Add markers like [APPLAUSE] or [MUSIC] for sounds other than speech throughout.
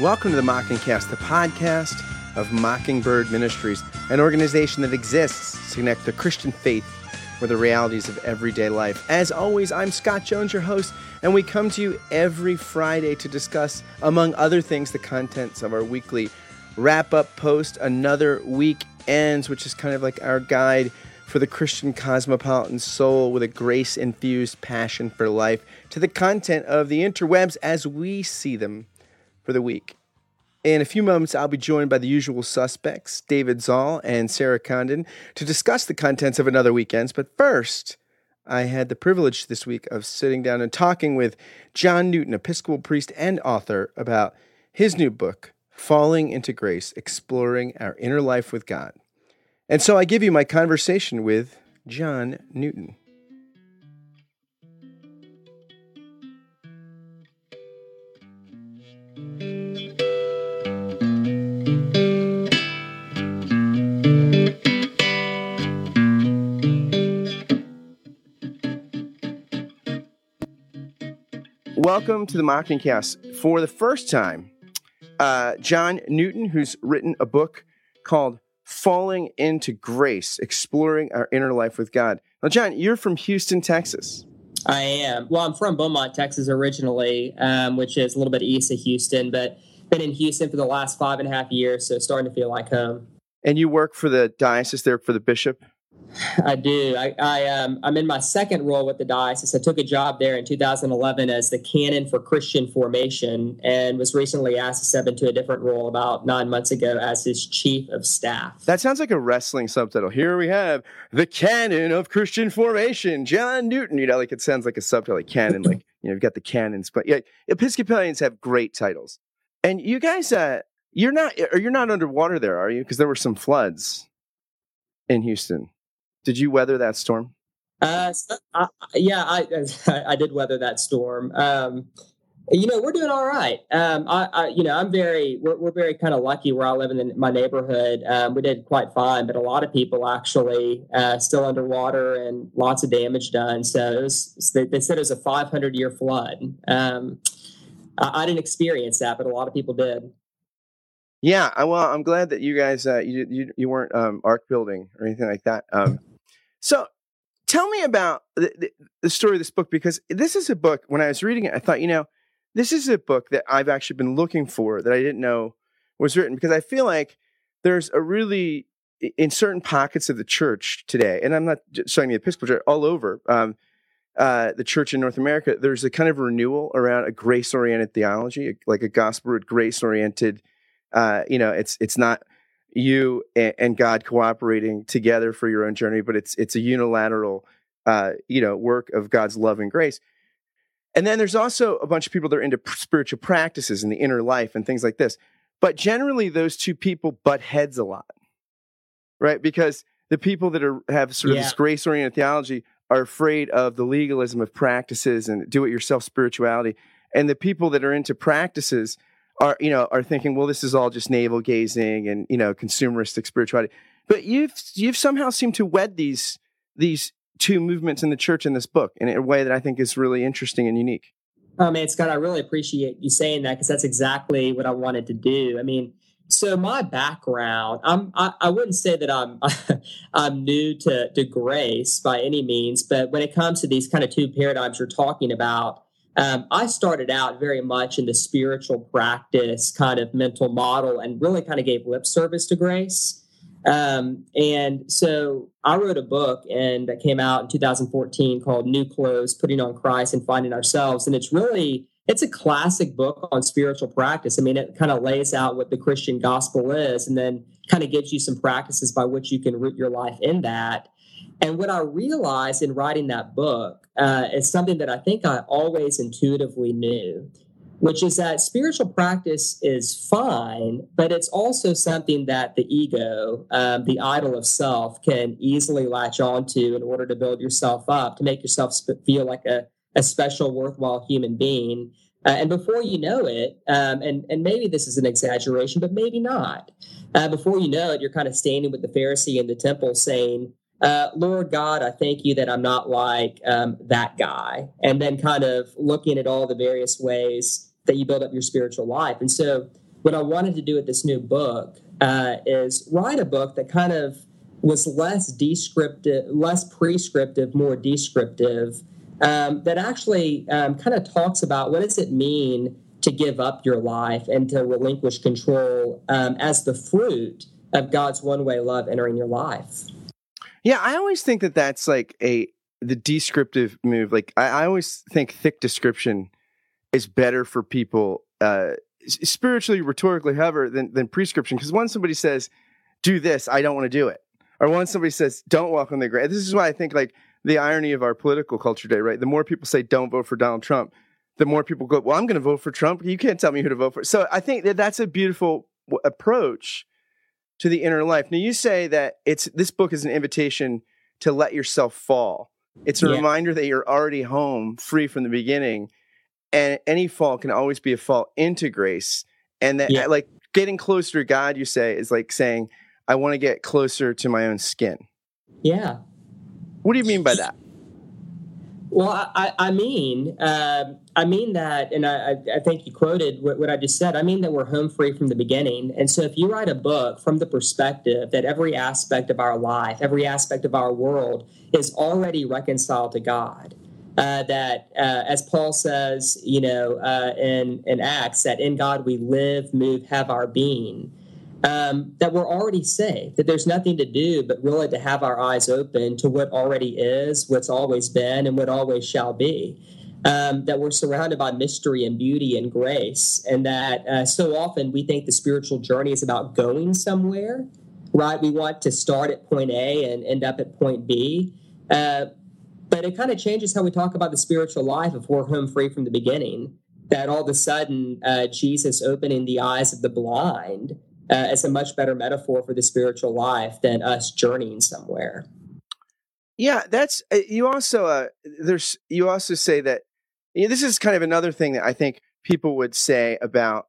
Welcome to the Mockingcast, the podcast of Mockingbird Ministries, an organization that exists to connect the Christian faith with the realities of everyday life. As always, I'm Scott Jones, your host, and we come to you every Friday to discuss, among other things, the contents of our weekly wrap up post. Another week ends, which is kind of like our guide for the Christian cosmopolitan soul with a grace infused passion for life to the content of the interwebs as we see them for the week. In a few moments, I'll be joined by the usual suspects, David Zahl and Sarah Condon, to discuss the contents of Another Week Ends. But first, I had the privilege this week of sitting down and talking with John Newton, Episcopal priest and author, about his new book, Falling into Grace Exploring Our Inner Life with God. And so I give you my conversation with John Newton. Welcome to the Mockingcast. For the first time, uh, John Newton, who's written a book called Falling into Grace, Exploring Our Inner Life with God. Now, John, you're from Houston, Texas. I am. Well, I'm from Beaumont, Texas originally, um, which is a little bit east of Houston, but been in Houston for the last five and a half years, so starting to feel like home. And you work for the diocese there for the bishop? I do. I, I um, I'm in my second role with the diocese. I took a job there in 2011 as the canon for Christian formation, and was recently asked to step into a different role about nine months ago as his chief of staff. That sounds like a wrestling subtitle. Here we have the canon of Christian formation, John Newton. You know, like it sounds like a subtitle, like canon, like you know, you've got the canons. But yeah, Episcopalians have great titles, and you guys, uh, you're not, or you're not underwater there, are you? Because there were some floods in Houston. Did you weather that storm? Uh, I, yeah, I, [LAUGHS] I did weather that storm. Um, you know, we're doing all right. Um, I, I, you know, I'm very, we're, we're very kind of lucky where I live in the, my neighborhood. Um, we did quite fine, but a lot of people actually uh, still underwater and lots of damage done. So it was, they, they said it was a 500 year flood. Um, I, I didn't experience that, but a lot of people did. Yeah, well, I'm glad that you guys uh, you, you you weren't um, ark building or anything like that. So, tell me about the, the, story of this book because this is a book. When I was reading it, I thought, you know, this is a book that I've actually been looking for that I didn't know was written because I feel like there's a really in certain pockets of the church today, and I'm not just saying the Episcopal Church, all over um, uh, the church in North America. There's a kind of renewal around a grace-oriented theology, like a gospel grace-oriented uh, you know, it's it's not you and, God cooperating together for your own journey, but it's it's a unilateral, uh, you know, work of God's love and grace. And then there's also a bunch of people that are into spiritual practices and the inner life and things like this. But generally, those two people butt heads a lot, right? Because the people that are have sort of yeah. this grace oriented theology are afraid of the legalism of practices and do it yourself spirituality. And the people that are into practices are you know are thinking, well, this is all just navel gazing and you know consumeristic spirituality. But you've you've somehow seemed to wed these these two movements in the church in this book in a way that I think is really interesting and unique. Oh man, Scott, I really appreciate you saying that because that's exactly what I wanted to do. I mean, so my background, I'm I, I wouldn't say that I'm [LAUGHS] I'm new to to grace by any means, but when it comes to these kind of two paradigms you're talking about, um, I started out very much in the spiritual practice kind of mental model and really kind of gave lip service to grace. Um, and so I wrote a book and that came out in 2014 called New Clothes, Putting on Christ and Finding Ourselves. And it's really, it's a classic book on spiritual practice. I mean, it kind of lays out what the Christian gospel is and then kind of gives you some practices by which you can root your life in that. And what I realized in writing that book uh, is something that I think I always intuitively knew, which is that spiritual practice is fine, but it's also something that the ego, um, the idol of self, can easily latch onto in order to build yourself up, to make yourself sp- feel like a, a special, worthwhile human being. Uh, and before you know it, um, and, and maybe this is an exaggeration, but maybe not, uh, before you know it, you're kind of standing with the Pharisee in the temple saying, uh, Lord God, I thank you that I'm not like um, that guy. And then kind of looking at all the various ways that you build up your spiritual life. And so what I wanted to do with this new book uh, is write a book that kind of was less descriptive, less prescriptive, more descriptive. Um, that actually um, kind of talks about what does it mean to give up your life and to relinquish control um, as the fruit of God's one-way love entering your life. Yeah, I always think that that's like a the descriptive move. Like I, I always think thick description is better for people uh, spiritually, rhetorically, however, than than prescription. Because once somebody says, "Do this," I don't want to do it or once somebody says don't walk on the gray this is why i think like the irony of our political culture today right the more people say don't vote for donald trump the more people go well i'm going to vote for trump you can't tell me who to vote for so i think that that's a beautiful w- approach to the inner life now you say that it's this book is an invitation to let yourself fall it's a yeah. reminder that you're already home free from the beginning and any fall can always be a fall into grace and that yeah. like getting closer to god you say is like saying I want to get closer to my own skin. Yeah. What do you mean by that? Well, I, I mean, uh, I mean that, and I, I think you quoted what, what, I just said. I mean that we're home free from the beginning. And so, if you write a book from the perspective that every aspect of our life, every aspect of our world is already reconciled to God, uh, that uh, as Paul says, you know, uh, in in Acts, that in God we live, move, have our being um, that we're already saved, that there's nothing to do but really to have our eyes open to what already is, what's always been, and what always shall be. Um, that we're surrounded by mystery and beauty and grace, and that uh, so often we think the spiritual journey is about going somewhere, right? We want to start at point A and end up at point B. Uh, but it kind of changes how we talk about the spiritual life if we're home free from the beginning. That all of a sudden, uh, Jesus opening the eyes of the blind uh, it's a much better metaphor for the spiritual life than us journeying somewhere. Yeah, that's uh, you. Also, uh, there's you also say that you know, this is kind of another thing that I think people would say about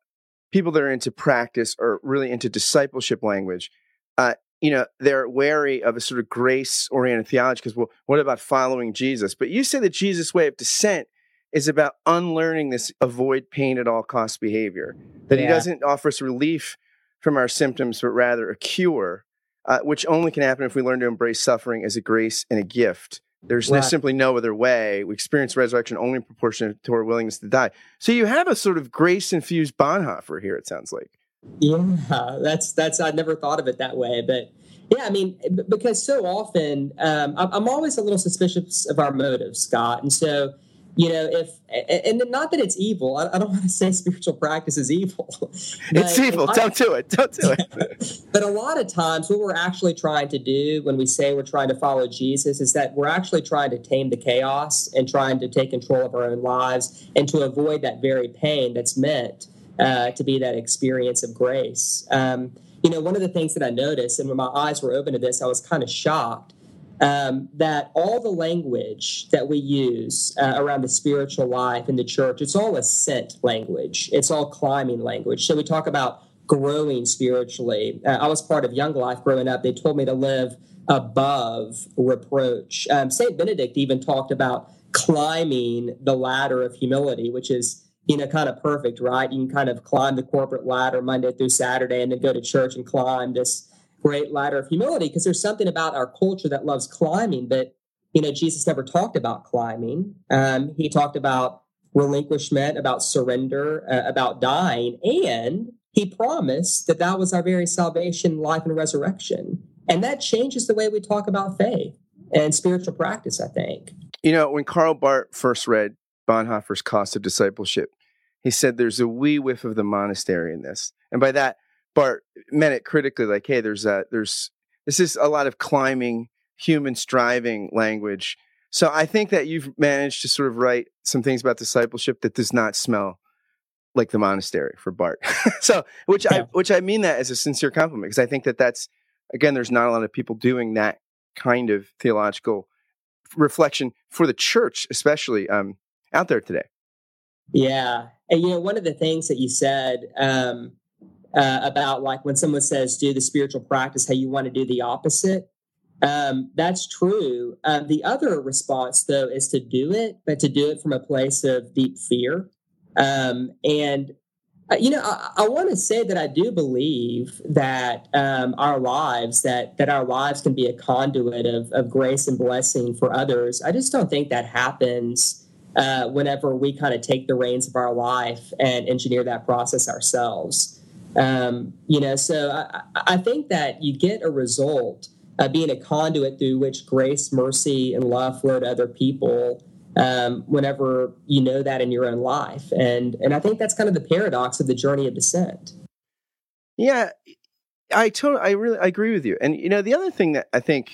people that are into practice or really into discipleship language. Uh, you know, they're wary of a sort of grace-oriented theology because, well, what about following Jesus? But you say that Jesus' way of descent is about unlearning this avoid pain at all cost behavior. That yeah. he doesn't offer us relief from our symptoms, but rather a cure, uh, which only can happen if we learn to embrace suffering as a grace and a gift. There's no, simply no other way. We experience resurrection only in proportion to our willingness to die. So you have a sort of grace infused Bonhoeffer here. It sounds like. Yeah, that's that's. I never thought of it that way, but yeah, I mean, because so often um, I'm always a little suspicious of our motives, Scott, and so you know, if and not that it's evil. I, don't [LAUGHS] want to say spiritual practice is evil. [LAUGHS] it's evil. don't do it. Don't do it. [LAUGHS] but a lot of times, what we're actually trying to do when we say we're trying to follow Jesus is that we're actually trying to tame the chaos and trying to take control of our own lives and to avoid that very pain that's meant uh, to be that experience of grace. Um, you know, one of the things that I noticed, and when my eyes were open to this, I was kind of shocked um, that all the language that we use uh, around the spiritual life in the church, it's all ascent language. It's all climbing language. So we talk about growing spiritually. Uh, I was part of Young Life growing up. They told me to live above reproach. Um, Saint Benedict even talked about climbing the ladder of humility, which is you know kind of perfect, right? You can kind of climb the corporate ladder Monday through Saturday, and then go to church and climb this great ladder of humility because there's something about our culture that loves climbing, but you know, Jesus never talked about climbing. Um, he talked about relinquishment, about surrender, uh, about dying, and he promised that that was our very salvation, life, and resurrection. And that changes the way we talk about faith and spiritual practice, I think. You know, when Karl Barth first read Bonhoeffer's Cost of Discipleship, he said there's a wee whiff of the monastery in this. And by that, Barth meant it critically, like, hey, there's a there's this is a lot of climbing, human striving language. So I think that you've managed to sort of write some things about discipleship that does not smell like the monastery for Barth [LAUGHS] so, which yeah. I which I mean that as a sincere compliment because I think that that's again, there's not a lot of people doing that kind of theological reflection for the church, especially um, out there today. Yeah, and you know, one of the things that you said um, uh, about like when someone says do the spiritual practice how you want to do the opposite um, that's true um, the other response though is to do it but to do it from a place of deep fear um, and uh, you know, I, I want to say that I do believe that um, our lives, that that our lives can be a conduit of, of grace and blessing for others. I just don't think that happens uh, whenever we kind of take the reins of our life and engineer that process ourselves. Um, you know, so I, I, think that you get a result uh, being a conduit through which grace, mercy, and love flow to other people um, whenever you know that in your own life. And and I think that's kind of the paradox of the journey of descent. Yeah, I totally, I really, I agree with you. And you know, the other thing that I think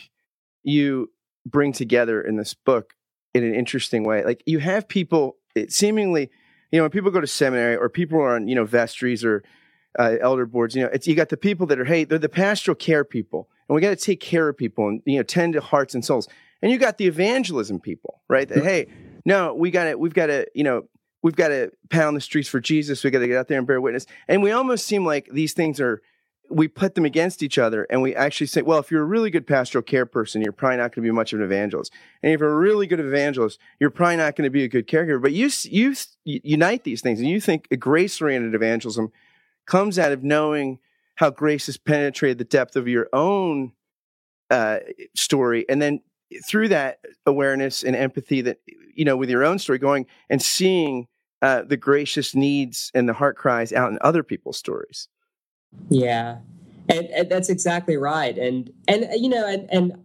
you bring together in this book in an interesting way, like you have people it seemingly, you know, when people go to seminary or people are on, you know, vestries or uh, elder boards, you know, you got the people that are, hey, they're the pastoral care people, and we got to take care of people and you know tend to hearts and souls. And you got the evangelism people, right? That, hey, no, we got to, we've got to, you know, we've got to pound the streets for Jesus. We got to get out there and bear witness. And we almost seem like these things are, we put them against each other and we actually say, well, if you're a really good pastoral care person, you're probably not going to be much of an evangelist. And if you're a really good evangelist, you're probably not going to be a good caregiver. But you, you, you unite these things and you think a grace oriented evangelism comes out of knowing how grace has penetrated the depth of your own uh, story and then through that awareness and empathy that you know with your own story going and seeing uh, the gracious needs and the heart cries out in other people's stories. Yeah. And, and that's exactly right. And and you know and and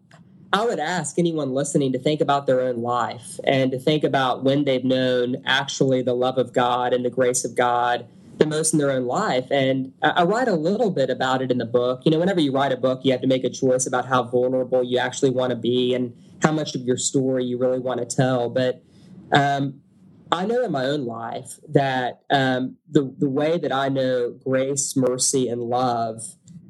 I would ask anyone listening to think about their own life and to think about when they've known actually the love of God and the grace of God the most in their own life. And I write a little bit about it in the book. You know, whenever you write a book, you have to make a choice about how vulnerable you actually want to be and how much of your story you really want to tell. But um, I know in my own life that um, the, the way that I know grace, mercy, and love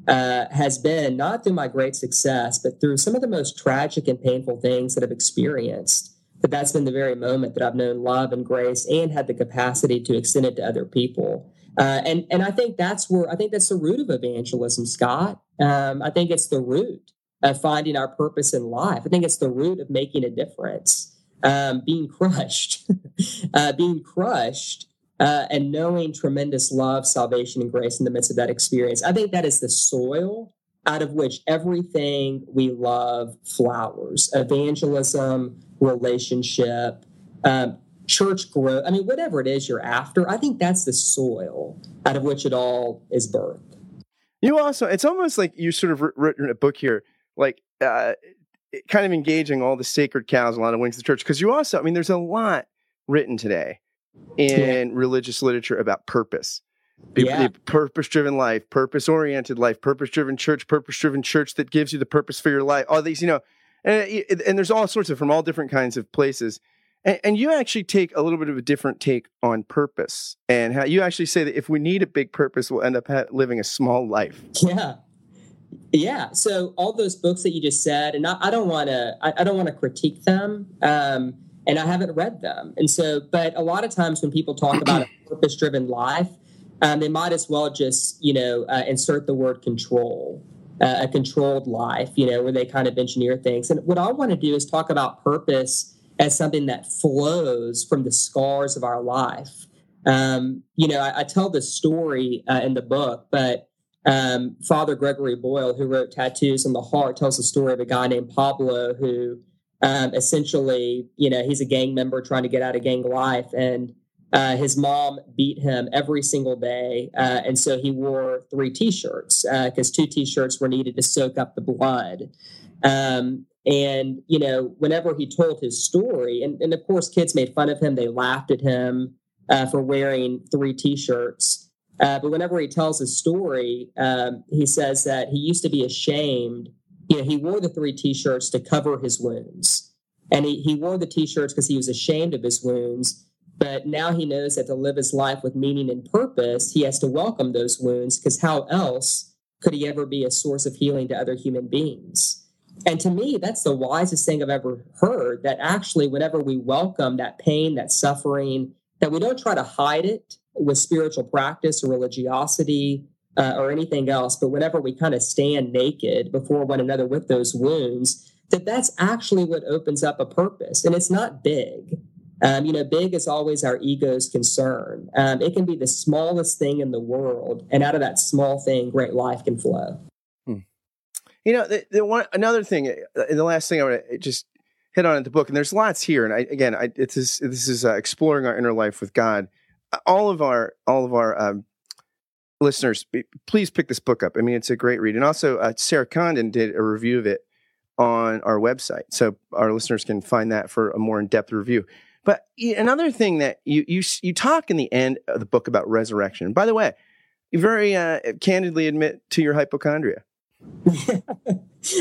uh, has been not through my great success, but through some of the most tragic and painful things that I've experienced. But that's been the very moment that I've known love and grace and had the capacity to extend it to other people. Uh, and and I think that's where I think that's the root of evangelism, Scott. Um, I think it's the root of finding our purpose in life. I think it's the root of making a difference. Um, being crushed, [LAUGHS] uh, being crushed, uh, and knowing tremendous love, salvation, and grace in the midst of that experience. I think that is the soil out of which everything we love flowers. Evangelism, relationship, um, church growth. I mean, whatever it is you're after, I think that's the soil out of which it all is birthed. You also, it's almost like you sort of written a book here, like uh, kind of engaging all the sacred cows, a lot of wings of the church. Because you also, I mean, there's a lot written today in yeah. religious literature about purpose. Yeah. Purpose driven life, purpose oriented life, purpose driven church, purpose driven church that gives you the purpose for your life. All these, you know, and, and there's all sorts of from all different kinds of places. And, and, you actually take a little bit of a different take on purpose and how you actually say that if we need a big purpose, we'll end up ha- living a small life. Yeah. Yeah. So all those books that you just said, and I, I don't want to, I, I, don't want to critique them. Um, and I haven't read them. And so, but a lot of times when people talk about a [CLEARS THROAT] purpose driven life, um, they might as well just, you know, uh, insert the word control. Uh, a controlled life, you know, where they kind of engineer things. And what I want to do is talk about purpose as something that flows from the scars of our life. Um, you know, I, I, tell this story uh, in the book, but um, Father Gregory Boyle, who wrote Tattoos on the Heart, tells the story of a guy named Pablo who um, essentially, you know, he's a gang member trying to get out of gang life. And uh, his mom beat him every single day. Uh, and so he wore three t shirts because uh, two t shirts were needed to soak up the blood. Um, and, you know, whenever he told his story, and, and of course, kids made fun of him, they laughed at him uh, for wearing three t shirts. Uh, but whenever he tells his story, um, he says that he used to be ashamed. You know, he wore the three t shirts to cover his wounds. And he, he wore the t shirts because he was ashamed of his wounds. But now he knows that to live his life with meaning and purpose, he has to welcome those wounds because how else could he ever be a source of healing to other human beings? And to me, that's the wisest thing I've ever heard that actually, whenever we welcome that pain, that suffering, that we don't try to hide it with spiritual practice or religiosity uh, or anything else, but whenever we kind of stand naked before one another with those wounds, that that's actually what opens up a purpose. And it's not big. Um, you know, big is always our ego's concern. Um, it can be the smallest thing in the world, and out of that small thing, great life can flow. You know, the, the one another thing, uh, the last thing I want to just hit on in the book, and there's lots here, and I again, I, it's this, this is uh, exploring our inner life with God. All of our all of our um, listeners, please pick this book up. I mean, it's a great read, and also uh, Sarah Condon did a review of it on our website, so our listeners can find that for a more in depth review. But another thing that you you you talk in the end of the book about resurrection. By the way, you very uh, candidly admit to your hypochondria. [LAUGHS]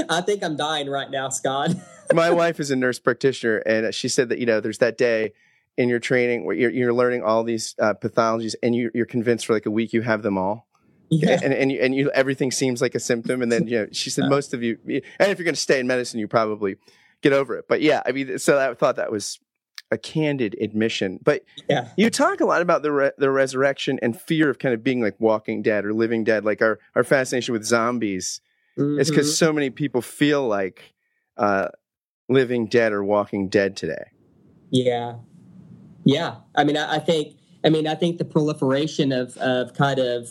I think I'm dying right now, Scott. [LAUGHS] My wife is a nurse practitioner, and she said that you know there's that day in your training where you're, you're learning all these uh, pathologies, and you, you're convinced for like a week you have them all. Yeah. And and you, and you everything seems like a symptom, and then you know she said most of you, and if you're going to stay in medicine, you probably get over it. But yeah, I mean, so I thought that was a candid admission. But yeah. you talk a lot about the re- the resurrection and fear of kind of being like Walking Dead or Living Dead, like our our fascination with zombies. Mm-hmm. It's because so many people feel like uh, Living Dead or Walking Dead today. Yeah, yeah. I mean, I, I think. I mean, I think the proliferation of of kind of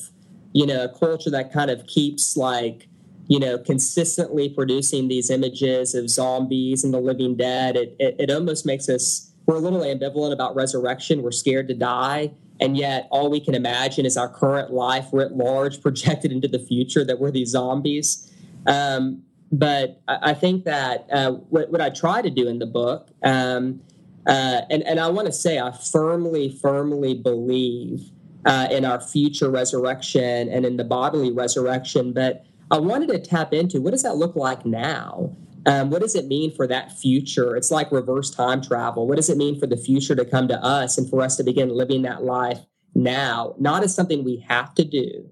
you know a culture that kind of keeps like you know, consistently producing these images of zombies and the living dead, it, it, it, almost makes us we're a little ambivalent about resurrection. We're scared to die. And yet, all we can imagine is our current life writ large projected into the future that we're these zombies. Um, but I, I, think that uh, what, what, I try to do in the book, um, uh, and, and I want to say I firmly, firmly believe uh, in our future resurrection and in the bodily resurrection. But I wanted to tap into what does that look like now? Um, what does it mean for that future? It's like reverse time travel. What does it mean for the future to come to us and for us to begin living that life now, not as something we have to do,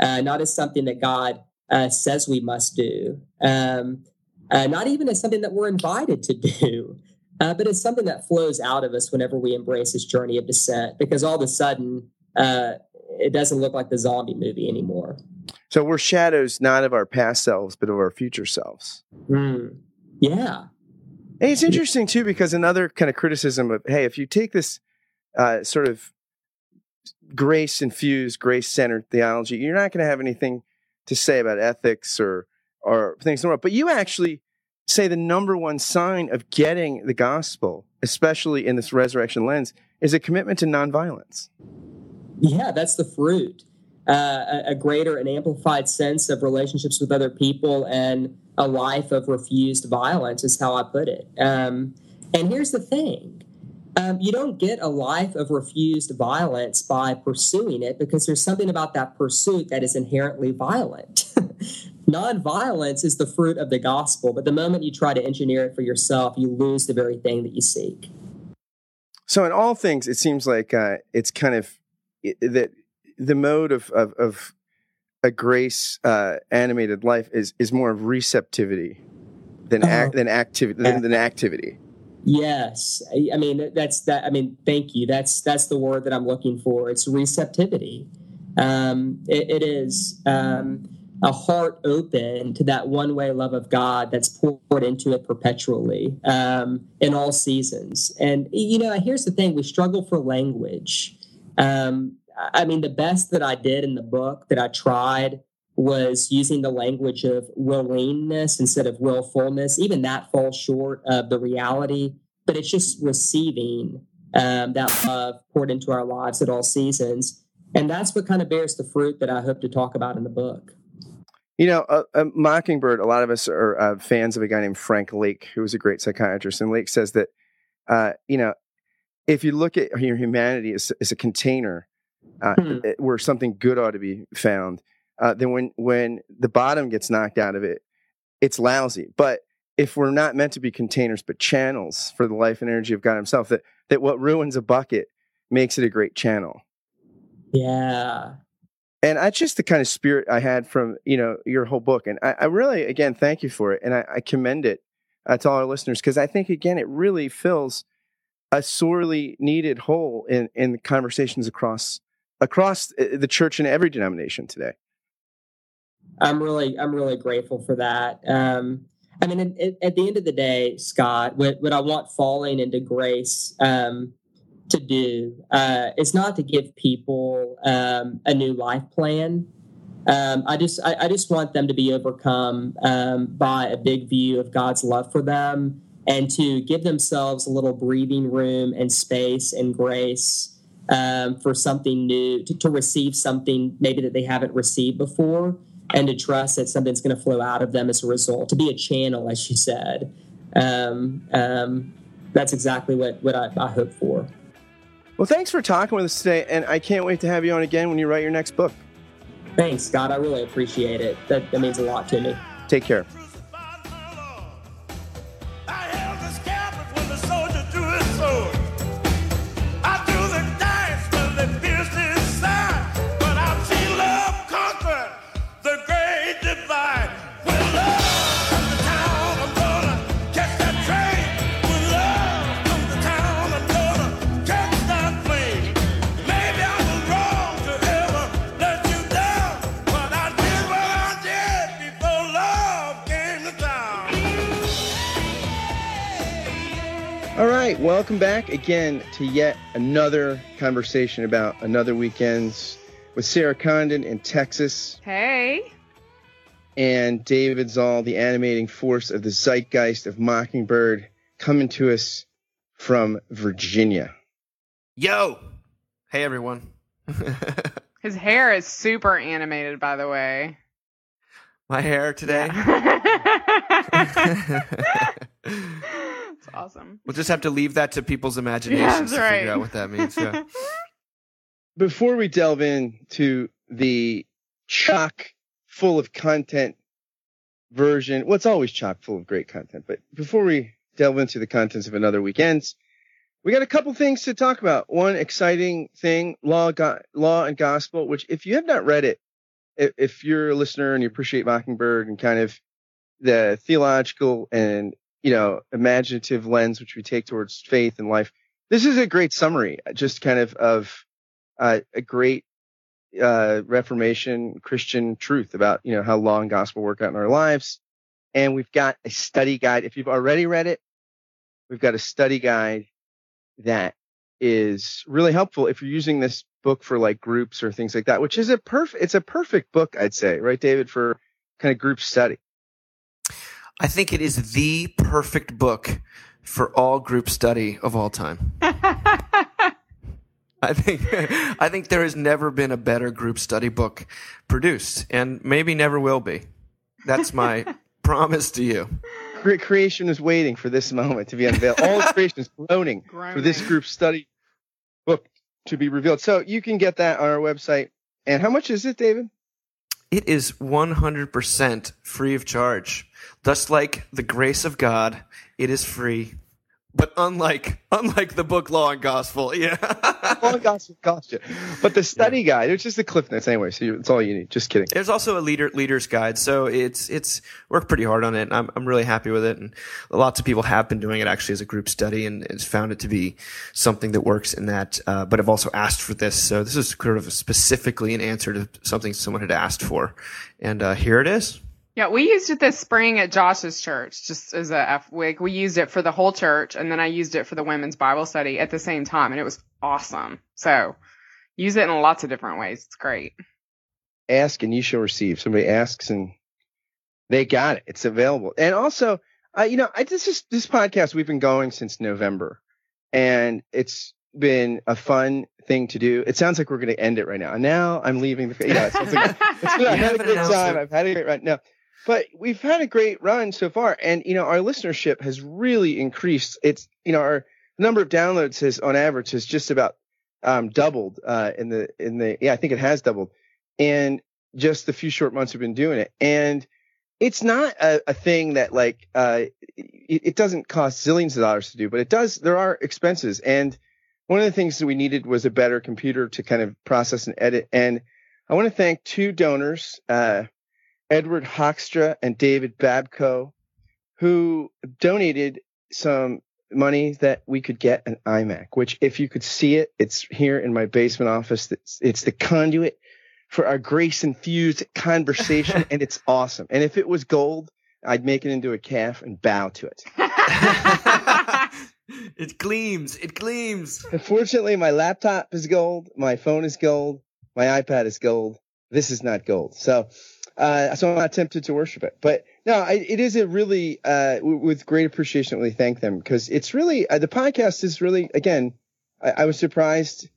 uh, not as something that God uh, says we must do, um, uh, not even as something that we're invited to do, uh, but as something that flows out of us whenever we embrace this journey of descent, because all of a sudden uh, it doesn't look like the zombie movie anymore. So we're shadows not of our past selves, but of our future selves. Mm. Yeah. And it's interesting too, because another kind of criticism of, hey, if you take this uh, sort of grace infused, grace centered theology, you're not going to have anything to say about ethics or or things in the world. But you actually say the number one sign of getting the gospel, especially in this resurrection lens, is a commitment to nonviolence. Yeah, that's the fruit uh, a greater and amplified sense of relationships with other people and a life of refused violence is how I put it. Um, and here's the thing. Um, you don't get a life of refused violence by pursuing it because there's something about that pursuit that is inherently violent. [LAUGHS] Nonviolence is the fruit of the gospel, but the moment you try to engineer it for yourself, you lose the very thing that you seek. So, in all things, it seems like uh, it's kind of it, that the mode of of, of a grace uh, animated life is is more of receptivity than uh-huh. than activity than, than activity. Yes, I mean that's that. I mean, thank you. That's that's the word that I'm looking for. It's receptivity. Um, it, it is um, a heart open to that one way love of God that's poured into it perpetually um, in all seasons. And you know, here's the thing: we struggle for language. Um, I mean, the best that I did in the book that I tried was using the language of willingness instead of willfulness. Even that falls short of the reality, but it's just receiving um, that love poured into our lives at all seasons. And that's what kind of bears the fruit that I hope to talk about in the book. You know, a, a Mockingbird, a lot of us are uh, fans of a guy named Frank Lake, who was a great psychiatrist. And Lake says that, uh, you know, if you look at your humanity as, as a container, uh, hmm. where something good ought to be found, uh, then when when the bottom gets knocked out of it, it's lousy. But if we're not meant to be containers but channels for the life and energy of God Himself, that that what ruins a bucket makes it a great channel. Yeah. And that's just the kind of spirit I had from you know your whole book, and I, I really again thank you for it, and I, I commend it uh, to all our listeners because I think again it really fills a sorely needed hole in in conversations across across uh, the church in every denomination today. I'm really, I'm really grateful for that. Um, I mean, at, the end of the day, Scott, what, what I want falling into grace um, to do uh, is not to give people um, a new life plan. Um, I just I, I, just want them to be overcome um, by a big view of God's love for them and to give themselves a little breathing room and space and grace um, for something new to, to receive something maybe that they haven't received before and to trust that something's going to flow out of them as a result, to be a channel, as you said. Um, um, that's exactly what, what I, I, hope for. Well, thanks for talking with us today, and I can't wait to have you on again when you write your next book. Thanks, Scott. I really appreciate it. That, that means a lot to me. Take care. Welcome back again to yet another conversation about Another Week Ends with Sarah Condon in Texas. Hey. And David Zahl, the animating force of the zeitgeist of Mockingbird, coming to us from Virginia. Yo! Hey, everyone. [LAUGHS] His hair is super animated, by the way. My hair today? Yeah. [LAUGHS] [LAUGHS] It's awesome. We'll just have to leave that to people's imaginations yeah, to right. figure out what that means. Yeah. [LAUGHS] Before we delve into the chock full of content version, well, it's always chock full of great content, but before we delve into the contents of Another Week Ends, we got a couple things to talk about. One exciting thing, law, go, law and gospel, which if you have not read it, if, if you're a listener and you appreciate Mockingbird and kind of the theological and you know, imaginative lens which we take towards faith and life. This is a great summary, just kind of of uh, a great uh, Reformation Christian truth about you know how law and gospel work out in our lives. And we've got a study guide. If you've already read it, we've got a study guide that is really helpful if you're using this book for like groups or things like that, which is a perfect, it's a perfect book, I'd say, right, David, for kind of group study. I think it is the perfect book for all group study of all time. [LAUGHS] I think I think there has never been a better group study book produced, and maybe never will be. That's my [LAUGHS] promise to you. Creation is waiting for this moment to be unveiled. All creation is groaning [LAUGHS] for this group study book to be revealed. So you can get that on our website. And how much is it, David? It is 100% free of charge. Just like the grace of God, it is free. But unlike unlike the book Law and Gospel, yeah, Law and Gospel cost you. But the study yeah. guide, it's just the cliff notes anyway, so it's all you need. Just kidding. There's also a leader leader's guide, so it's it's worked pretty hard on it. I'm I'm really happy with it, and lots of people have been doing it actually as a group study, and it's found it to be something that works in that. Uh, but I've also asked for this, so this is sort of specifically an answer to something someone had asked for, and uh, here it is. Yeah, we used it this spring at Josh's church, just as a F week. We used it for the whole church, and then I used it for the women's Bible study at the same time, and it was awesome. So use it in lots of different ways. It's great. Ask and you shall receive. Somebody asks and they got it. It's available. And also, uh, you know, I, this is this podcast we've been going since November, and it's been a fun thing to do. It sounds like we're going to end it right now. And now I'm leaving the. Yeah, [LAUGHS] it sounds like, it's, I've had a good time. I've had a great run. No, but we've had a great run so far, and you know our listenership has really increased. It's you know our number of downloads has on average has just about um, doubled uh, in the in the yeah I think it has doubled, and just the few short months we've been doing it, and it's not a, a thing that like uh, it, it doesn't cost zillions of dollars to do, but it does. There are expenses, and one of the things that we needed was a better computer to kind of process and edit. And I want to thank two donors. Uh, Edward Hoekstra and David Babko, who donated some money that we could get an iMac, which if you could see it, it's here in my basement office. It's, it's the conduit for our grace infused conversation [LAUGHS] and it's awesome. And if it was gold, I'd make it into a calf and bow to it. [LAUGHS] it gleams. It gleams. Unfortunately, my laptop is gold, my phone is gold, my iPad is gold. This is not gold. So, uh, so I'm not tempted to worship it. But no, I, it is a really, uh, w- with great appreciation, really thank them because it's really, uh, the podcast is really, again, I, I was surprised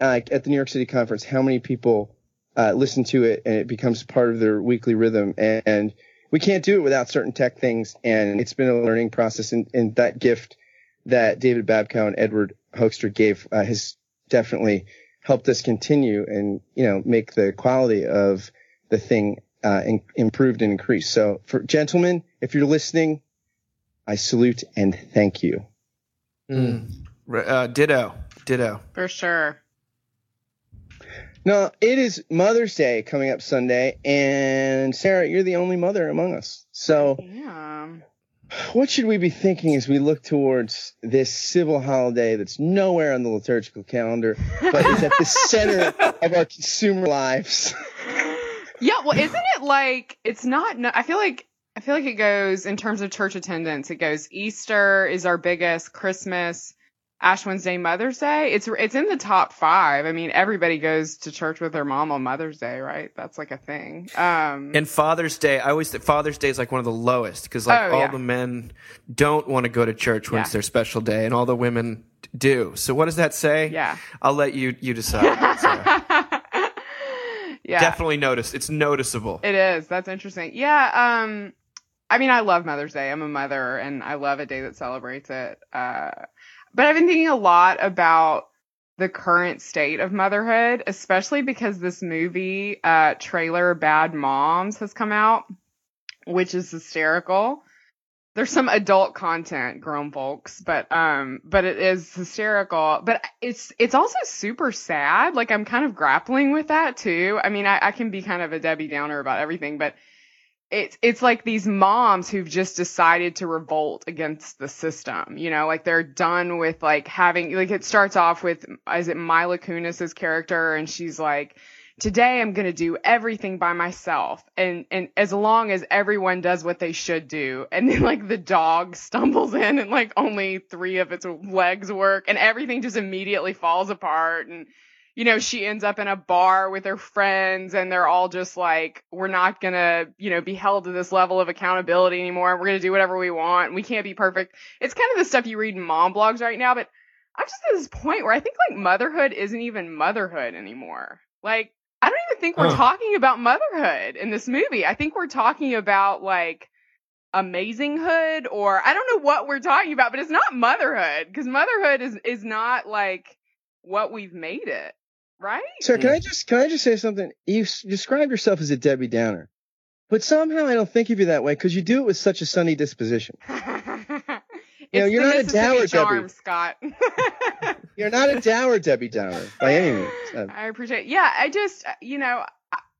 uh, at the New York City conference how many people uh, listen to it and it becomes part of their weekly rhythm. And, and we can't do it without certain tech things. And it's been a learning process. And, and that gift that David Babkow and Edward Hoekstra gave uh, has definitely helped us continue and, you know, make the quality of the thing uh, in, improved and increased. So for gentlemen, if you're listening, I salute and thank you. Mm. Uh, ditto. Ditto. For sure. No, it is Mother's Day coming up Sunday, and Sarah, you're the only mother among us. So, Yeah. what should we be thinking as we look towards this civil holiday that's nowhere on the liturgical calendar, but is at the center [LAUGHS] of our consumer lives? [LAUGHS] Yeah, well, isn't it like it's not? No, I feel like I feel like it goes in terms of church attendance. It goes Easter is our biggest, Christmas, Ash Wednesday, Mother's Day. It's it's in the top five. I mean, everybody goes to church with their mom on Mother's Day, right? That's like a thing. Um, And Father's Day, I always think Father's Day is like one of the lowest because like Oh, all yeah. the men don't want to go to church when Yeah. it's their special day, and all the women do. So what does that say? yeah. I'll let you you decide. [LAUGHS] Yeah. Definitely noticed. It's noticeable. It is. That's interesting. Yeah. Um, I mean, I love Mother's Day. I'm a mother, and I love a day that celebrates it. Uh, but I've been thinking a lot about the current state of motherhood, especially because this movie, uh, trailer Bad Moms, has come out, which is hysterical. There's some adult content, grown folks, but um, but it is hysterical. But it's it's also super sad. Like I'm kind of grappling with that too. I mean, I, I can be kind of a Debbie Downer about everything, but it's it's like these moms who've just decided to revolt against the system. You know, like they're done with like having like it starts off with is it Mila Kunis's character, and she's like, today I'm gonna do everything by myself, and and as long as everyone does what they should do, and then like the dog [LAUGHS] stumbles in and like only three of its legs work, and everything just immediately falls apart, and you know, she ends up in a bar with her friends and they're all just like, we're not gonna, you know, be held to this level of accountability anymore. We're gonna do whatever we want. We can't be perfect. It's kind of the stuff you read in mom blogs right now, but I'm just at this point where I think like motherhood isn't even motherhood anymore. Like, I don't even think we're Huh. talking about motherhood in this movie. I think we're talking about like amazinghood or I don't know what we're talking about, but it's not motherhood because motherhood is is not like what we've made it, right? So can I just can I just say something? You s- describe yourself as a Debbie Downer, but somehow I don't think of you that way because you do it with such a sunny disposition. [LAUGHS] it's know, you're not a Mississippi dour, charm, Debbie. Scott. [LAUGHS] You're not a dour Debbie Downer by any means. [LAUGHS] I appreciate. Yeah, I just you know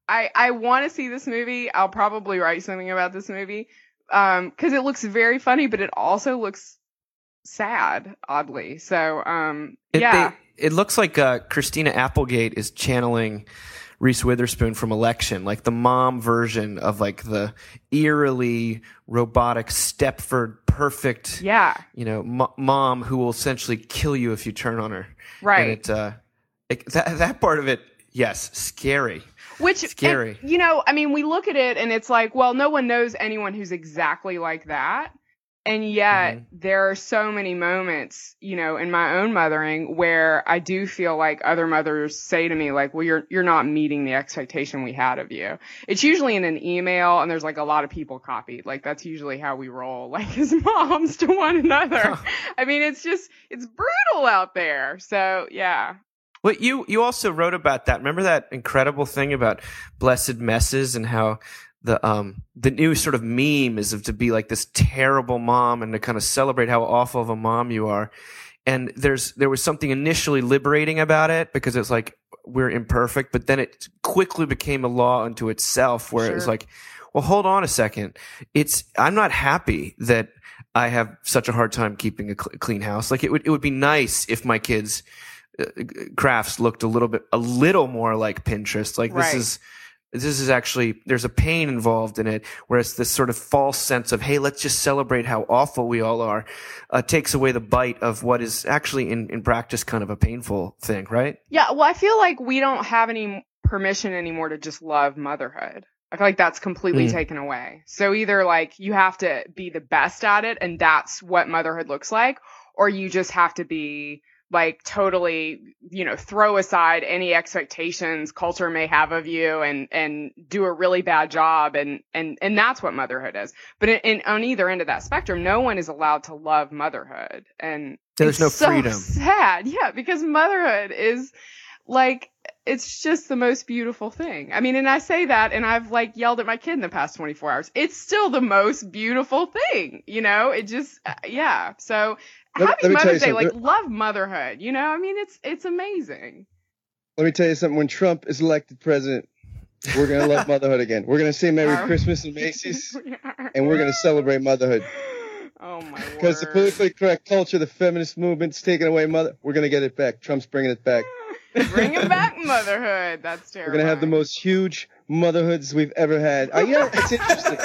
I I want to see this movie. I'll probably write something about this movie um because it looks very funny, but it also looks sad, oddly. So um It, yeah. they- it looks like uh, Christina Applegate is channeling Reese Witherspoon from Election, like the mom version of like the eerily robotic Stepford perfect, yeah, you know, mo- mom who will essentially kill you if you turn on her. right. And it, uh, it, that that part of it, yes, scary. Which Scary. and, you know, I mean, we look at it and it's like, well, no one knows anyone who's exactly like that. And yet Mm-hmm. there are so many moments, you know, in my own mothering where I do feel like other mothers say to me like, well, you're you're not meeting the expectation we had of you. It's usually in an email and there's like a lot of people copied. Like that's usually how we roll [LAUGHS] like as moms to one another. I mean, it's just it's brutal out there. So, yeah. Well, you you also wrote about that. Remember that incredible thing about blessed messes and how the um the new sort of meme is of to be like this terrible mom and to kind of celebrate how awful of a mom you are. And there's there was something initially liberating about it because it's like we're imperfect, but then it quickly became a law unto itself where it was like, well, hold on a second. It's I'm not happy that I have such a hard time keeping a cl- clean house. Like it would it would be nice if my kids uh, crafts looked a little bit a little more like Pinterest. Like this is This is actually, there's a pain involved in it, whereas this sort of false sense of, hey, let's just celebrate how awful we all are, uh, takes away the bite of what is actually in, in practice kind of a painful thing, right? Yeah, well, I feel like we don't have any permission anymore to just love motherhood. I feel like that's completely Mm. taken away. So either like you have to be the best at it and that's what motherhood looks like, or you just have to be like totally, you know, throw aside any expectations culture may have of you and, and do a really bad job. And, and, and that's what motherhood is. But in, in, on either end of that spectrum, no one is allowed to love motherhood. And There's no so freedom. [LAUGHS] sad. Yeah. Because motherhood is like, it's just the most beautiful thing. I mean, and I say that and I've like yelled at my kid in the past 24 hours. It's still the most beautiful thing, you know? It just, uh, yeah. So happy let me tell you Mother's Day, like love motherhood, you know? I mean, it's, it's amazing. Let me tell you something. When Trump is elected president, we're gonna love motherhood again. We're gonna say Merry Are? [LAUGHS] Christmas in Macy's, [LAUGHS] and we're gonna celebrate motherhood. [LAUGHS] Oh my word. Because the politically correct culture, the feminist movement's taking away mother. We're gonna get it back. Trump's bringing it back. Bringing back motherhood. That's terrible. We're gonna have the most huge motherhoods we've ever had. Uh, know, it's interesting.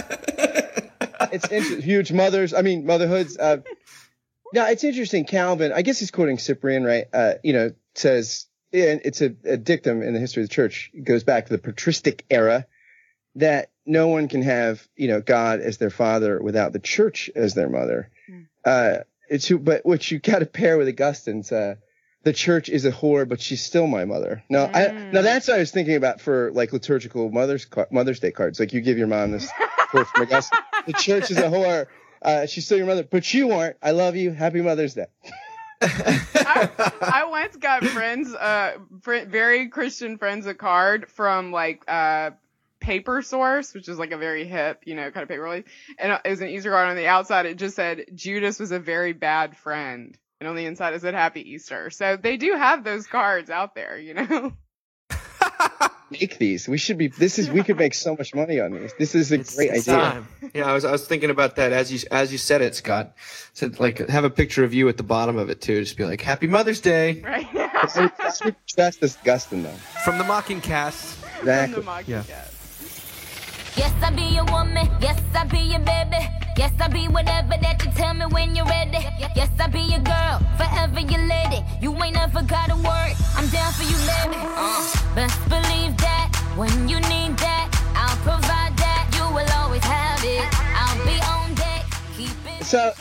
it's inter- huge mothers. I mean, motherhoods. Uh, no, it's interesting. Calvin, I guess he's quoting Cyprian, right? Uh, you know, says and it's a, a dictum in the history of the church. It goes back to the patristic era that no one can have, you know, God as their father without the church as their mother. Mm. Uh, it's who, but which you got to pair with Augustine's, uh, the church is a whore, but she's still my mother. Now, I, Mm. now that's what I was thinking about for like liturgical Mother's Mother's Day cards. Like you give your mom this [LAUGHS] quote from Augustine. The church is a whore. Uh, she's still your mother, but you aren't. I love you. Happy Mother's Day. I, I once got friends, uh, fr- very Christian friends, a card from like uh, Paper Source, which is like a very hip, you know, kind of paper release, and it was an Easter card. On the outside, it just said Judas was a very bad friend, and on the inside it said Happy Easter. So they do have those cards out there, you know. [LAUGHS] Make these. We should be. This is. We could make so much money on these. This is a It's- great it's idea. time. Yeah, I was I was thinking about that as you as you said it, Scott. Said like have a picture of you at the bottom of it too. Just be like Happy Mother's Day Right. I would- I would That's disgusting, though. from the Mocking Cast. From the Exactly. Monkey Yeah. Cat. Yes, I be your woman. Yes, I be your baby. Yes, I be whatever that you tell me when you're ready. Yes, I be your girl, forever your lady. You ain't never got a word. I'm down for you, baby. Uh, best believe that when you need that, I'll provide that. You will always have it. I'll be on deck. Keep it. So,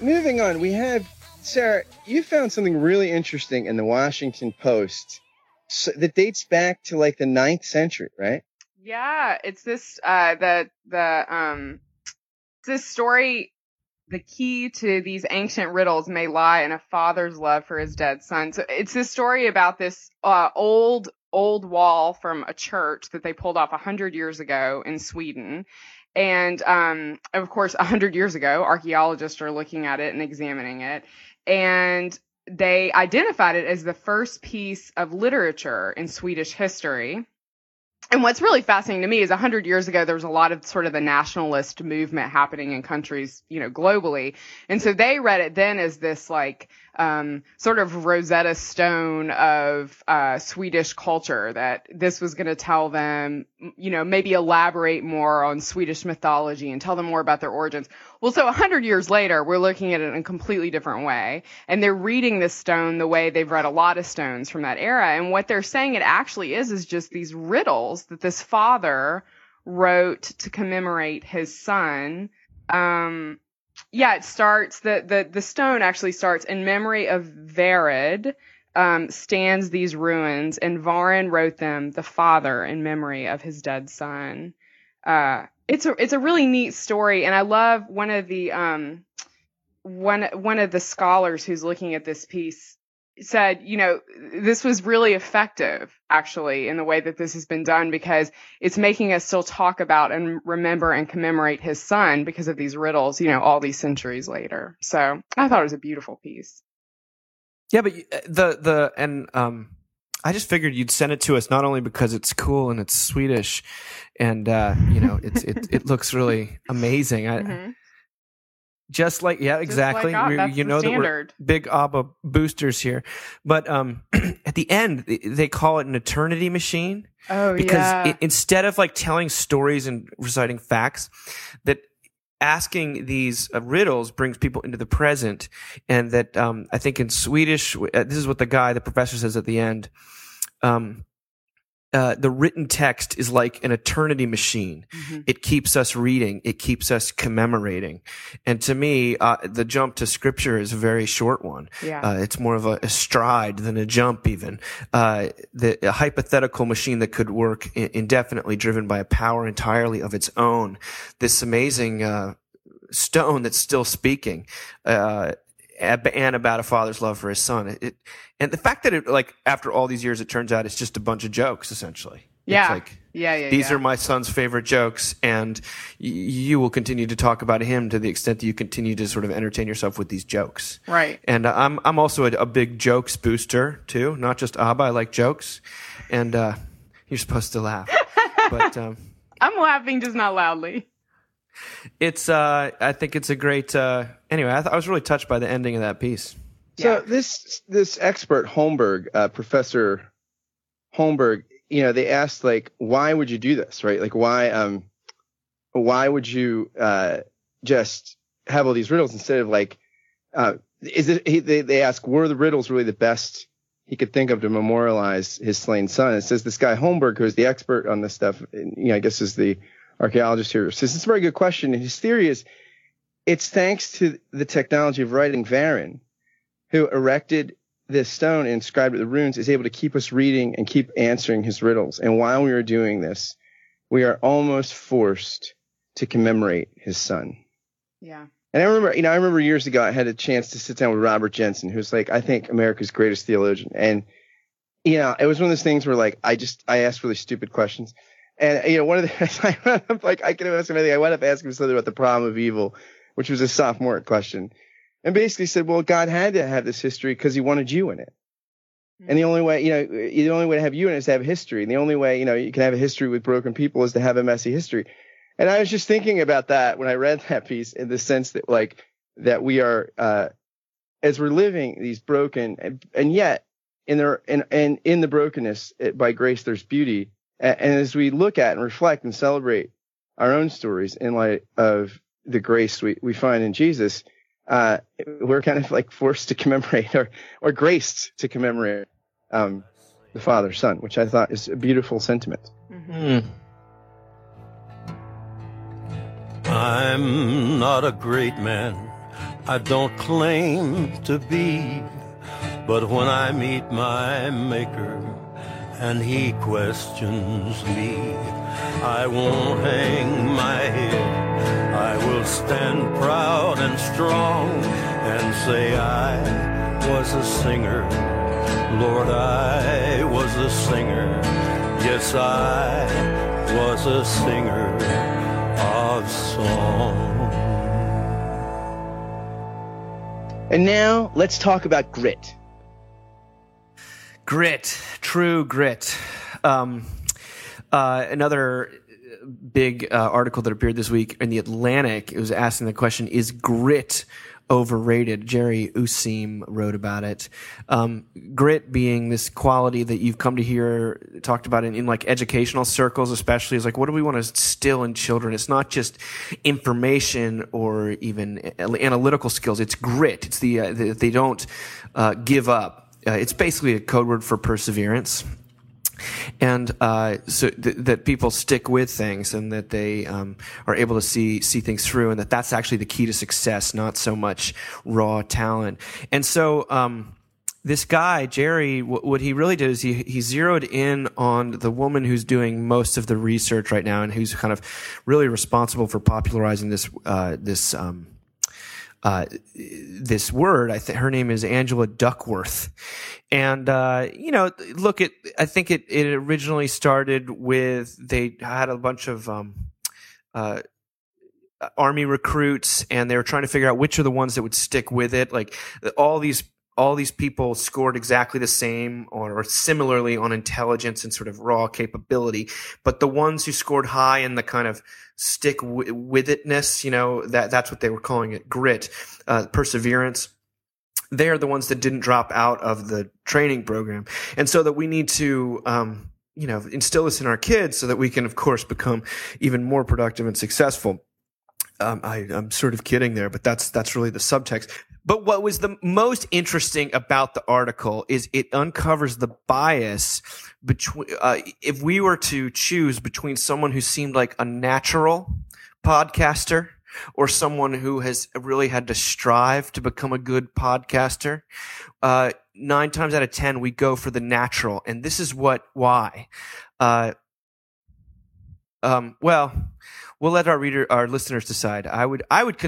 moving on, we have Sarah. You found something really interesting in the Washington Post so, that dates back to like the ninth century, right? Yeah, it's this uh the the um this story the key to these ancient riddles may lie in a father's love for his dead son. So it's this story about this uh old old wall from a church that they pulled off a hundred years ago in Sweden. And um of course a hundred years ago, archaeologists are looking at it and examining it. And they identified it as the first piece of literature in Swedish history and what's really fascinating to me is 100 years ago there was a lot of sort of the nationalist movement happening in countries you know globally. And so they read it then as this like um, sort of rosetta stone of uh, swedish culture that this was going to tell them you know maybe elaborate more on swedish mythology and tell them more about their origins. Well so 100 years later we're looking at it in a completely different way and they're reading this stone the way they've read a lot of stones from that era and what they're saying it actually is is just these riddles that this father wrote to commemorate his son um yeah it starts the the the stone actually starts in memory of Varid um, stands these ruins, and Varin wrote them, the father, in memory of his dead son. Uh, it's a it's a really neat story, and I love one of the um, one one of the scholars who's looking at this piece said, you know, this was really effective actually in the way that this has been done because it's making us still talk about and remember and commemorate his son because of these riddles, you know, all these centuries later. So I thought it was a beautiful piece. Yeah, but uh, the the and um, I just figured you'd send it to us not only because it's cool and it's Swedish, and uh, you know it's it it looks really amazing. I [LAUGHS] Mhm. Just like yeah, exactly. Like, We- you know that we're big ABBA boosters here, but um, [CLEARS THROAT] at the end they- call it an eternity machine Oh because yeah. i- instead of like telling stories and reciting facts, that asking these uh, riddles brings people into the present, and that um, I think in Swedish, uh, this is what the guy, the professor, says at the end. Um, uh, the written text is like an eternity machine. Mhm. It keeps us reading. It keeps us commemorating. And to me, uh, the jump to scripture is a very short one. Yeah. Uh, it's more of a, a stride than a jump, even. Uh, the a hypothetical machine that could work i- indefinitely, driven by a power entirely of its own. This amazing uh, stone that's still speaking, uh, and about a father's love for his son. It, it- and the fact that it, like, after all these years, it turns out it's just a bunch of jokes, essentially. It's Yeah. like, yeah. Yeah. these yeah. are my son's favorite jokes, and y- you will continue to talk about him to the extent that you continue to sort of entertain yourself with these jokes. right. And uh, I'm I'm also a, a big jokes booster too, not just ABBA. I like jokes, and uh, you're supposed to laugh, [LAUGHS] but um, I'm laughing, just not loudly. It's uh, I think it's a great. Uh, anyway, I, th- I was really touched by the ending of that piece. So Yeah. this this expert Holmberg, uh, Professor Holmberg, you know, they asked like, why would you do this, right? Like, why um, why would you uh, just have all these riddles instead of like, uh, is it? He, they they ask, were the riddles really the best he could think of to memorialize his slain son? It says this guy Holmberg, who's the expert on this stuff, and, you know, I guess is the archaeologist here, says it's a very good question. And his theory is, it's thanks to the technology of writing Varin who erected this stone and inscribed it with runes is able to keep us reading and keep answering his riddles. And while we are doing this, we are almost forced to commemorate his son. Yeah. And I remember, you know, I remember years ago I had a chance to sit down with Robert Jenson, who's like, I think America's greatest theologian. And, you know, it was one of those things where like, I just, I asked really stupid questions. And, you know, one of the, [LAUGHS] I'm like, I could have asked him anything. I wound up asking him something about the problem of evil, which was a sophomore question. And basically said, well, God had to have this history because he wanted you in it. And the only way, you know, the only way to have you in it is to have history. And the only way, you know, you can have a history with broken people is to have a messy history. And I was just thinking about that when I read that piece in the sense that like that we are uh as we're living these broken and, and yet in there and, and in the brokenness it, by grace there's beauty and, as we look at and reflect and celebrate our own stories in light of the grace we, we find in Jesus uh we're kind of like forced to commemorate or or graced to commemorate um the father son which I thought is a beautiful sentiment Mhm. I'm not a great man, I don't claim to be. But when I meet my maker and he questions me, I won't hang my head. I will stand proud and strong and say I was a singer. Lord, I was a singer. Yes, I was a singer of song. and now let's talk about grit Grit, true grit. Um, uh, another big uh, article that appeared this week in the Atlantic. It was asking the question: Is grit overrated? Jerry Useem wrote about it. Um, grit being this quality that you've come to hear talked about in, in like educational circles, especially is like, what do we want to instill in children? It's not just information or even analytical skills. It's grit. It's the, uh, the they don't uh, give up. Uh, it's basically a code word for perseverance. And uh, so th- that people stick with things and that they um, are able to see see things through and that that's actually the key to success not so much raw talent. And so um, this guy Jerry w- what he really did is he he zeroed in on the woman who's doing most of the research right now and who's kind of really responsible for popularizing this uh, this um, uh, this word. I think her name is Angela Duckworth, and uh, you know, look at. I think it it originally started with they had a bunch of um, uh, army recruits, and they were trying to figure out which are the ones that would stick with it. Like all these all these people scored exactly the same or, or, similarly on intelligence and sort of raw capability. But the ones who scored high in the kind of stick with itness, you know, that, that's what they were calling it, grit, uh, perseverance. They're the ones that didn't drop out of the training program. And so that we need to, um, you know, instill this in our kids so that we can, of course, become even more productive and successful. Um, I, am sort of kidding there, but that's that's really the subtext. But what was the most interesting about the article is it uncovers the bias between, uh, if we were to choose between someone who seemed like a natural podcaster or someone who has really had to strive to become a good podcaster, uh, nine times out of 10, we go for the natural. And this is what, why. Uh, um, well, we'll let our reader, our listeners decide. I would, I would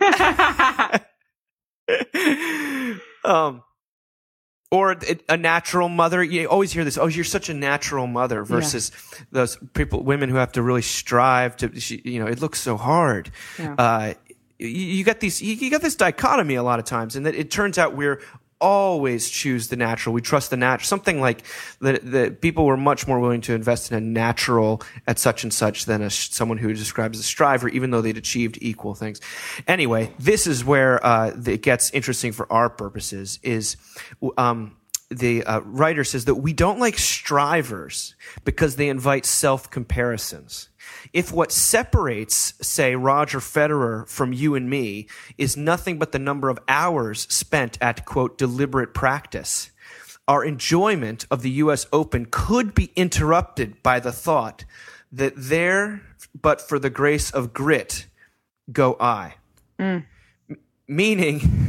[LAUGHS] um, or a natural mother. You always hear this. Oh, you're such a natural mother versus yeah. those people, women who have to really strive to, you know, it looks so hard. Yeah. Uh, you, you got these, you, you got this dichotomy a lot of times and that it turns out we're always choose the natural. We trust the natural. Something like the, the people were much more willing to invest in a natural at such and such than a, someone who describes a striver, even though they'd achieved equal things. Anyway, this is where uh, it gets interesting for our purposes. Is um, the uh, writer says that we don't like strivers because they invite self comparisons if what separates, say, Roger Federer from you and me is nothing but the number of hours spent at, quote, deliberate practice, our enjoyment of the U.S. Open could be interrupted by the thought that there, but for the grace of grit, go I. Mm. M- meaning,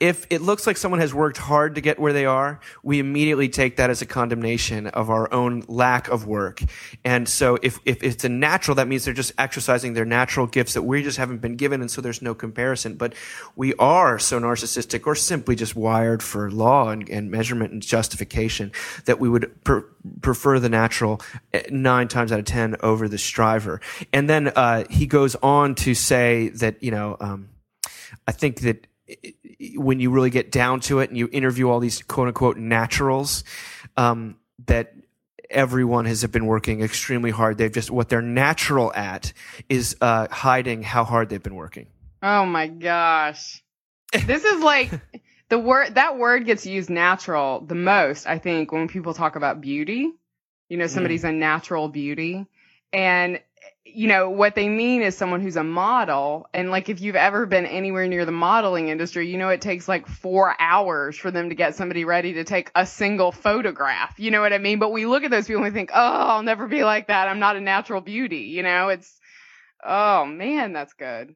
if it looks like someone has worked hard to get where they are, we immediately take that as a condemnation of our own lack of work. And so if, if it's a natural, that means they're just exercising their natural gifts that we just haven't been given. And so there's no comparison. But we are so narcissistic or simply just wired for law and, and measurement and justification that we would per, prefer the natural eh, nine times out of 10 over the striver. And then, uh, he goes on to say that, you know, um, I think that when you really get down to it and you interview all these quote unquote naturals, um, that everyone has been working extremely hard. They've just, what they're natural at is, uh, hiding how hard they've been working. Oh my gosh. This is like, the word, that word gets used natural the most, I think, when people talk about beauty. You know, somebody's mm. a natural beauty. And you know, what they mean is someone who's a model. And like, if you've ever been anywhere near the modeling industry, you know, it takes like four hours for them to get somebody ready to take a single photograph. You know what I mean? But we look at those people and we think, oh, I'll never be like that. I'm not a natural beauty. You know, it's, oh man, that's good.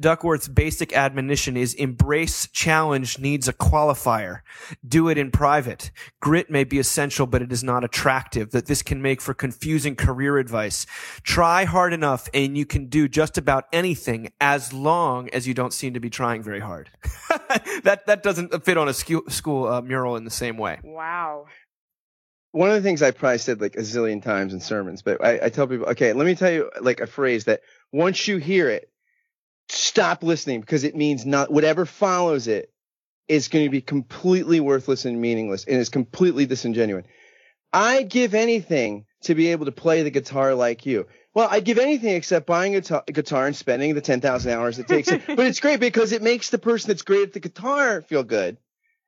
Duckworth's basic admonition is embrace challenge needs a qualifier. Do it in private. Grit may be essential, but it is not attractive. That this can make for confusing career advice. Try hard enough and you can do just about anything as long as you don't seem to be trying very hard. [LAUGHS] that, that doesn't fit on a school, school uh, mural in the same way. Wow. One of the things I probably said like a zillion times in sermons, but I, I tell people, okay, let me tell you like a phrase that once you hear it, stop listening because it means not whatever follows it is going to be completely worthless and meaningless and is completely disingenuous. I'd give anything to be able to play the guitar like you. Well, I'd give anything except buying a guitar and spending the 10,000 hours it takes. [LAUGHS] but it's great because it makes the person that's great at the guitar feel good.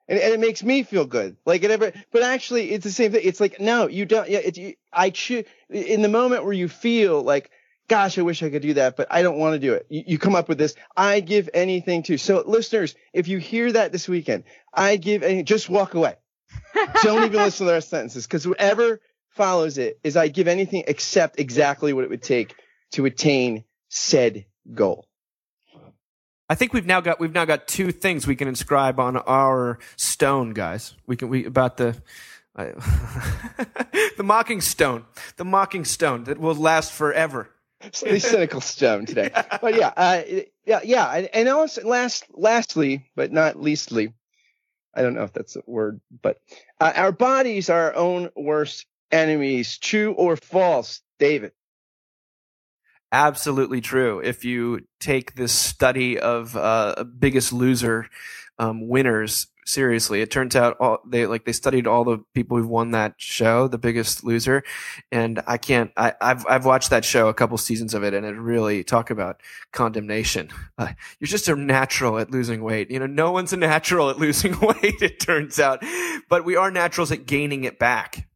And, and it makes me feel good. Like it ever, but actually it's the same thing. It's like, no, you don't, yeah, it, you, I choose in the moment where you feel like, gosh, I wish I could do that, but I don't want to do it. You, you, come up with this. I give anything to. So listeners, if you hear that this weekend, I give any, just walk away. [LAUGHS] don't even listen to the rest of sentences because whoever follows it is I give anything except exactly what it would take to attain said goal. I think we've now got we've now got two things we can inscribe on our stone, guys. We can we about the uh, [LAUGHS] the mocking stone, the mocking stone that will last forever slightly cynical stone today. [LAUGHS] But yeah, uh, yeah, yeah. And, and also, last, lastly, but not leastly, I don't know if that's a word, but uh, our bodies are our own worst enemies. True or false, David? absolutely true. If you take this study of uh, Biggest Loser um, winners seriously, it turns out all they like they studied all the people who've won that show, The Biggest Loser, and I can't. I, have I've watched that show, a couple seasons of it, and it really talk about condemnation. [LAUGHS] Uh, you're just a natural at losing weight. You know, no one's a [LAUGHS] natural at losing [LAUGHS] weight. It turns out, but we are naturals at gaining it back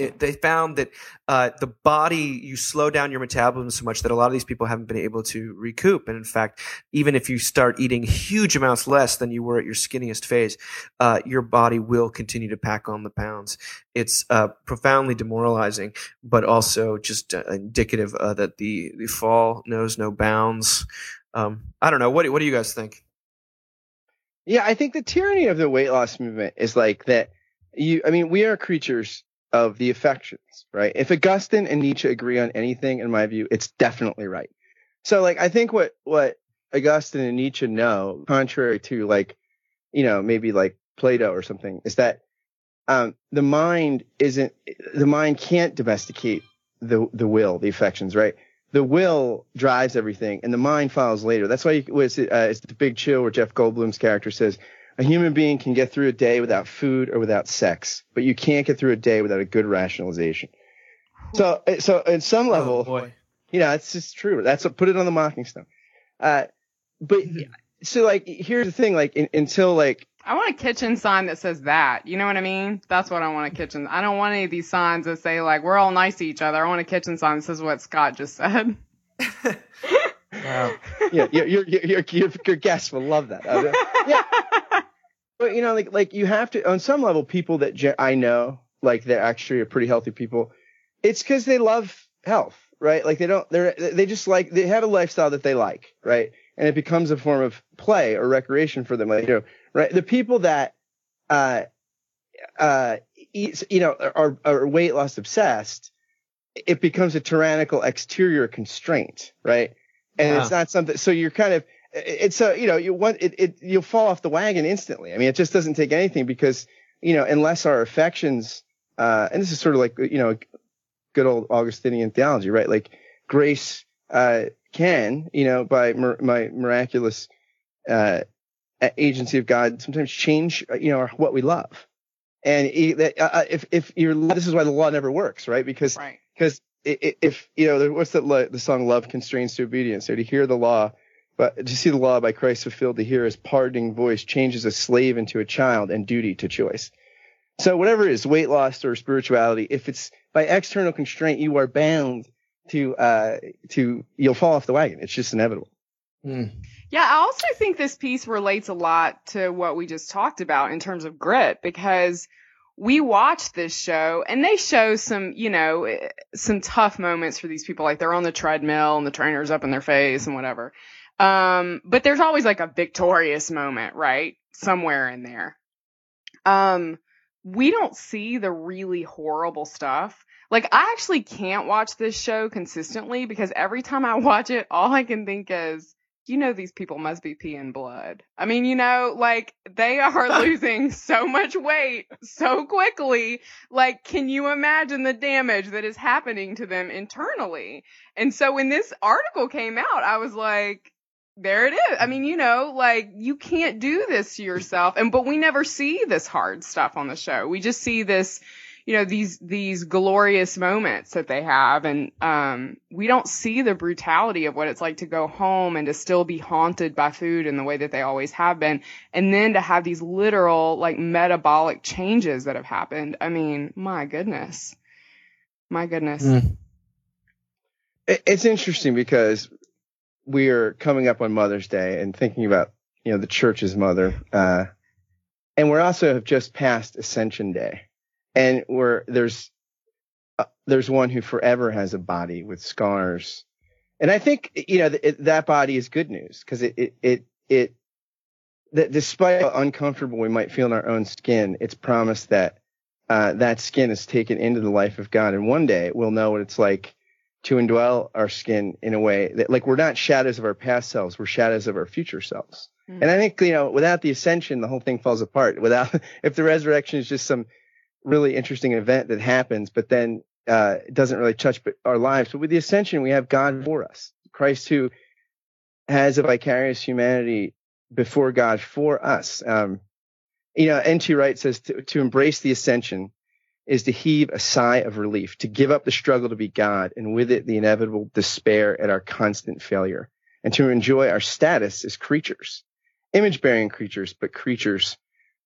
it, they found that uh, the body you slow down your metabolism so much that a lot of these people haven't been able to recoup. And in fact even if you start eating huge amounts less than you were at your skinniest phase uh, your body will continue to pack on the pounds. It's uh, profoundly demoralizing but also just uh, indicative uh, that the, the fall knows no bounds. Um, i don't know. What, what do you guys think? Yeah i think the tyranny of the weight loss movement is like that you i mean we are creatures of the affections, right? If Augustine and Nietzsche agree on anything, in my view, it's definitely right. So, like, I think what what Augustine and Nietzsche know, contrary to like, you know, maybe like Plato or something, is that um, the mind isn't the mind can't domesticate the the will, the affections, right? The will drives everything, and the mind follows later. That's why you, it's, uh, it's the Big Chill, where Jeff Goldblum's character says, a human being can get through a day without food or without sex, but you can't get through a day without a good rationalization. So, so at some oh, level, oh you know, it's just true. That's what, put it on the mocking stone. Uh, but so like, here's the thing, like in, until like, I want a kitchen sign that says that. You know what I mean? That's what I want a kitchen. I don't want any of these signs that say like we're all nice to each other. I want a kitchen sign that says what Scott just said. wow. [LAUGHS] Yeah, your your your your, your guests will love that. Uh, [LAUGHS] yeah. You know, like like you have to on some level, people that I know, like they're actually are pretty healthy people. It's because they love health, right? Like they don't, they're they just like they have a lifestyle that they like, right? And it becomes a form of play or recreation for them, like you know, right? The people that uh uh eat, you know are are weight loss obsessed, it becomes a tyrannical exterior constraint, right? And yeah. it's not something. So you're kind of it's a you know you want it, it you'll fall off the wagon instantly. I mean, it just doesn't take anything because you know unless our affections uh, and this is sort of like you know good old Augustinian theology, right? Like grace uh, can you know by my miraculous uh, agency of God sometimes change you know what we love. And uh, uh, if if you're this is why the law never works, right? Because because right. if you know what's the the song "Love Constrains to Obedience"? So to hear the law but to see the law by Christ fulfilled to hear his pardoning voice changes a slave into a child and duty to choice. So whatever it is, weight loss or spirituality, if it's by external constraint, you are bound to uh, to you'll fall off the wagon. It's just inevitable. Mm. Yeah, I also think this piece relates a lot to what we just talked about in terms of grit because we watch this show and they show some, you know, some tough moments for these people. Like they're on the treadmill and the trainer's up in their face and whatever. Um, but there's always like a victorious moment, right? Somewhere in there. Um, we don't see the really horrible stuff. Like I actually can't watch this show consistently because every time I [LAUGHS] watch it, all I can think is, you know, these people must be peeing blood. I mean, you know, like they are [LAUGHS] losing so much weight so quickly. Like, can you imagine the damage that is happening to them internally? And so when this article came out, I was like, there it is. I mean, you know, like you can't do this to yourself. And but we never see this hard stuff on the show. We just see this, you know, these these glorious moments that they have and um we don't see the brutality of what it's like to go home and to still be haunted by food in the way that they always have been and then to have these literal like metabolic changes that have happened. I mean, my goodness. My goodness. Mm. It's interesting because we are coming up on Mother's Day and thinking about you know the church's mother, uh, and we're also have just passed Ascension Day, and we're there's uh, there's one who forever has a body with scars, and I think you know it, that body is good news because it it it it that despite how uncomfortable we might feel in our own skin, it's promised that uh, that skin is taken into the life of God, and one day we'll know what it's like to indwell our skin in a way that like we're not shadows of our past selves, we're shadows of our future selves. Mm-hmm. And I think, you know, without the ascension, the whole thing falls apart. Without, [LAUGHS] if the resurrection is just some really interesting event that happens, but then uh, it doesn't really touch our lives. But with the ascension, we have God for us, Christ who has a vicarious humanity before God for us. Um, you know, N.T. Wright says to, to embrace the ascension is to heave a sigh of relief, to give up the struggle to be God, and with it the inevitable despair at our constant failure, and to enjoy our status as creatures, image bearing creatures, but creatures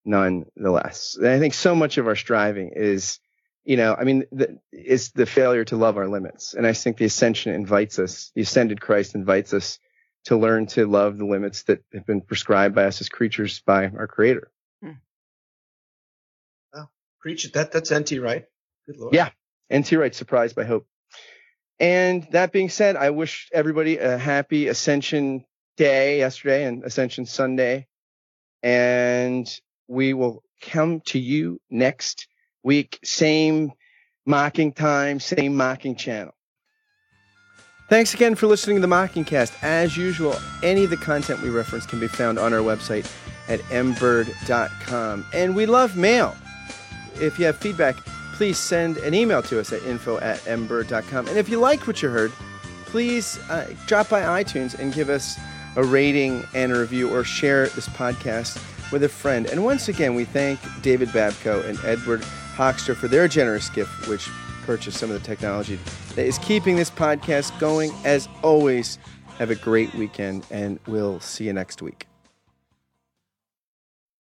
nonetheless. And I think so much of our striving is, you know, I mean, the, is the failure to love our limits. And I think the ascension invites us, the ascended Christ invites us to learn to love the limits that have been prescribed by us as creatures by our creator. Preach it. That that's NT Wright. Good lord. Yeah, NT Wright. Surprised by hope. And that being said, I wish everybody a happy Ascension Day yesterday and Ascension Sunday. And we will come to you next week, same mocking time, same mocking channel. Thanks again for listening to the Mocking Cast. As usual, any of the content we reference can be found on our website at mbird.com. And we love mail if you have feedback, please send an email to us at info at mbird.com. And if you like what you heard, please uh, drop by iTunes and give us a rating and a review or share this podcast with a friend. And once again, we thank David Babko and Edward Hochster for their generous gift, which purchased some of the technology that is keeping this podcast going. As always, have a great weekend, and we'll see you next week.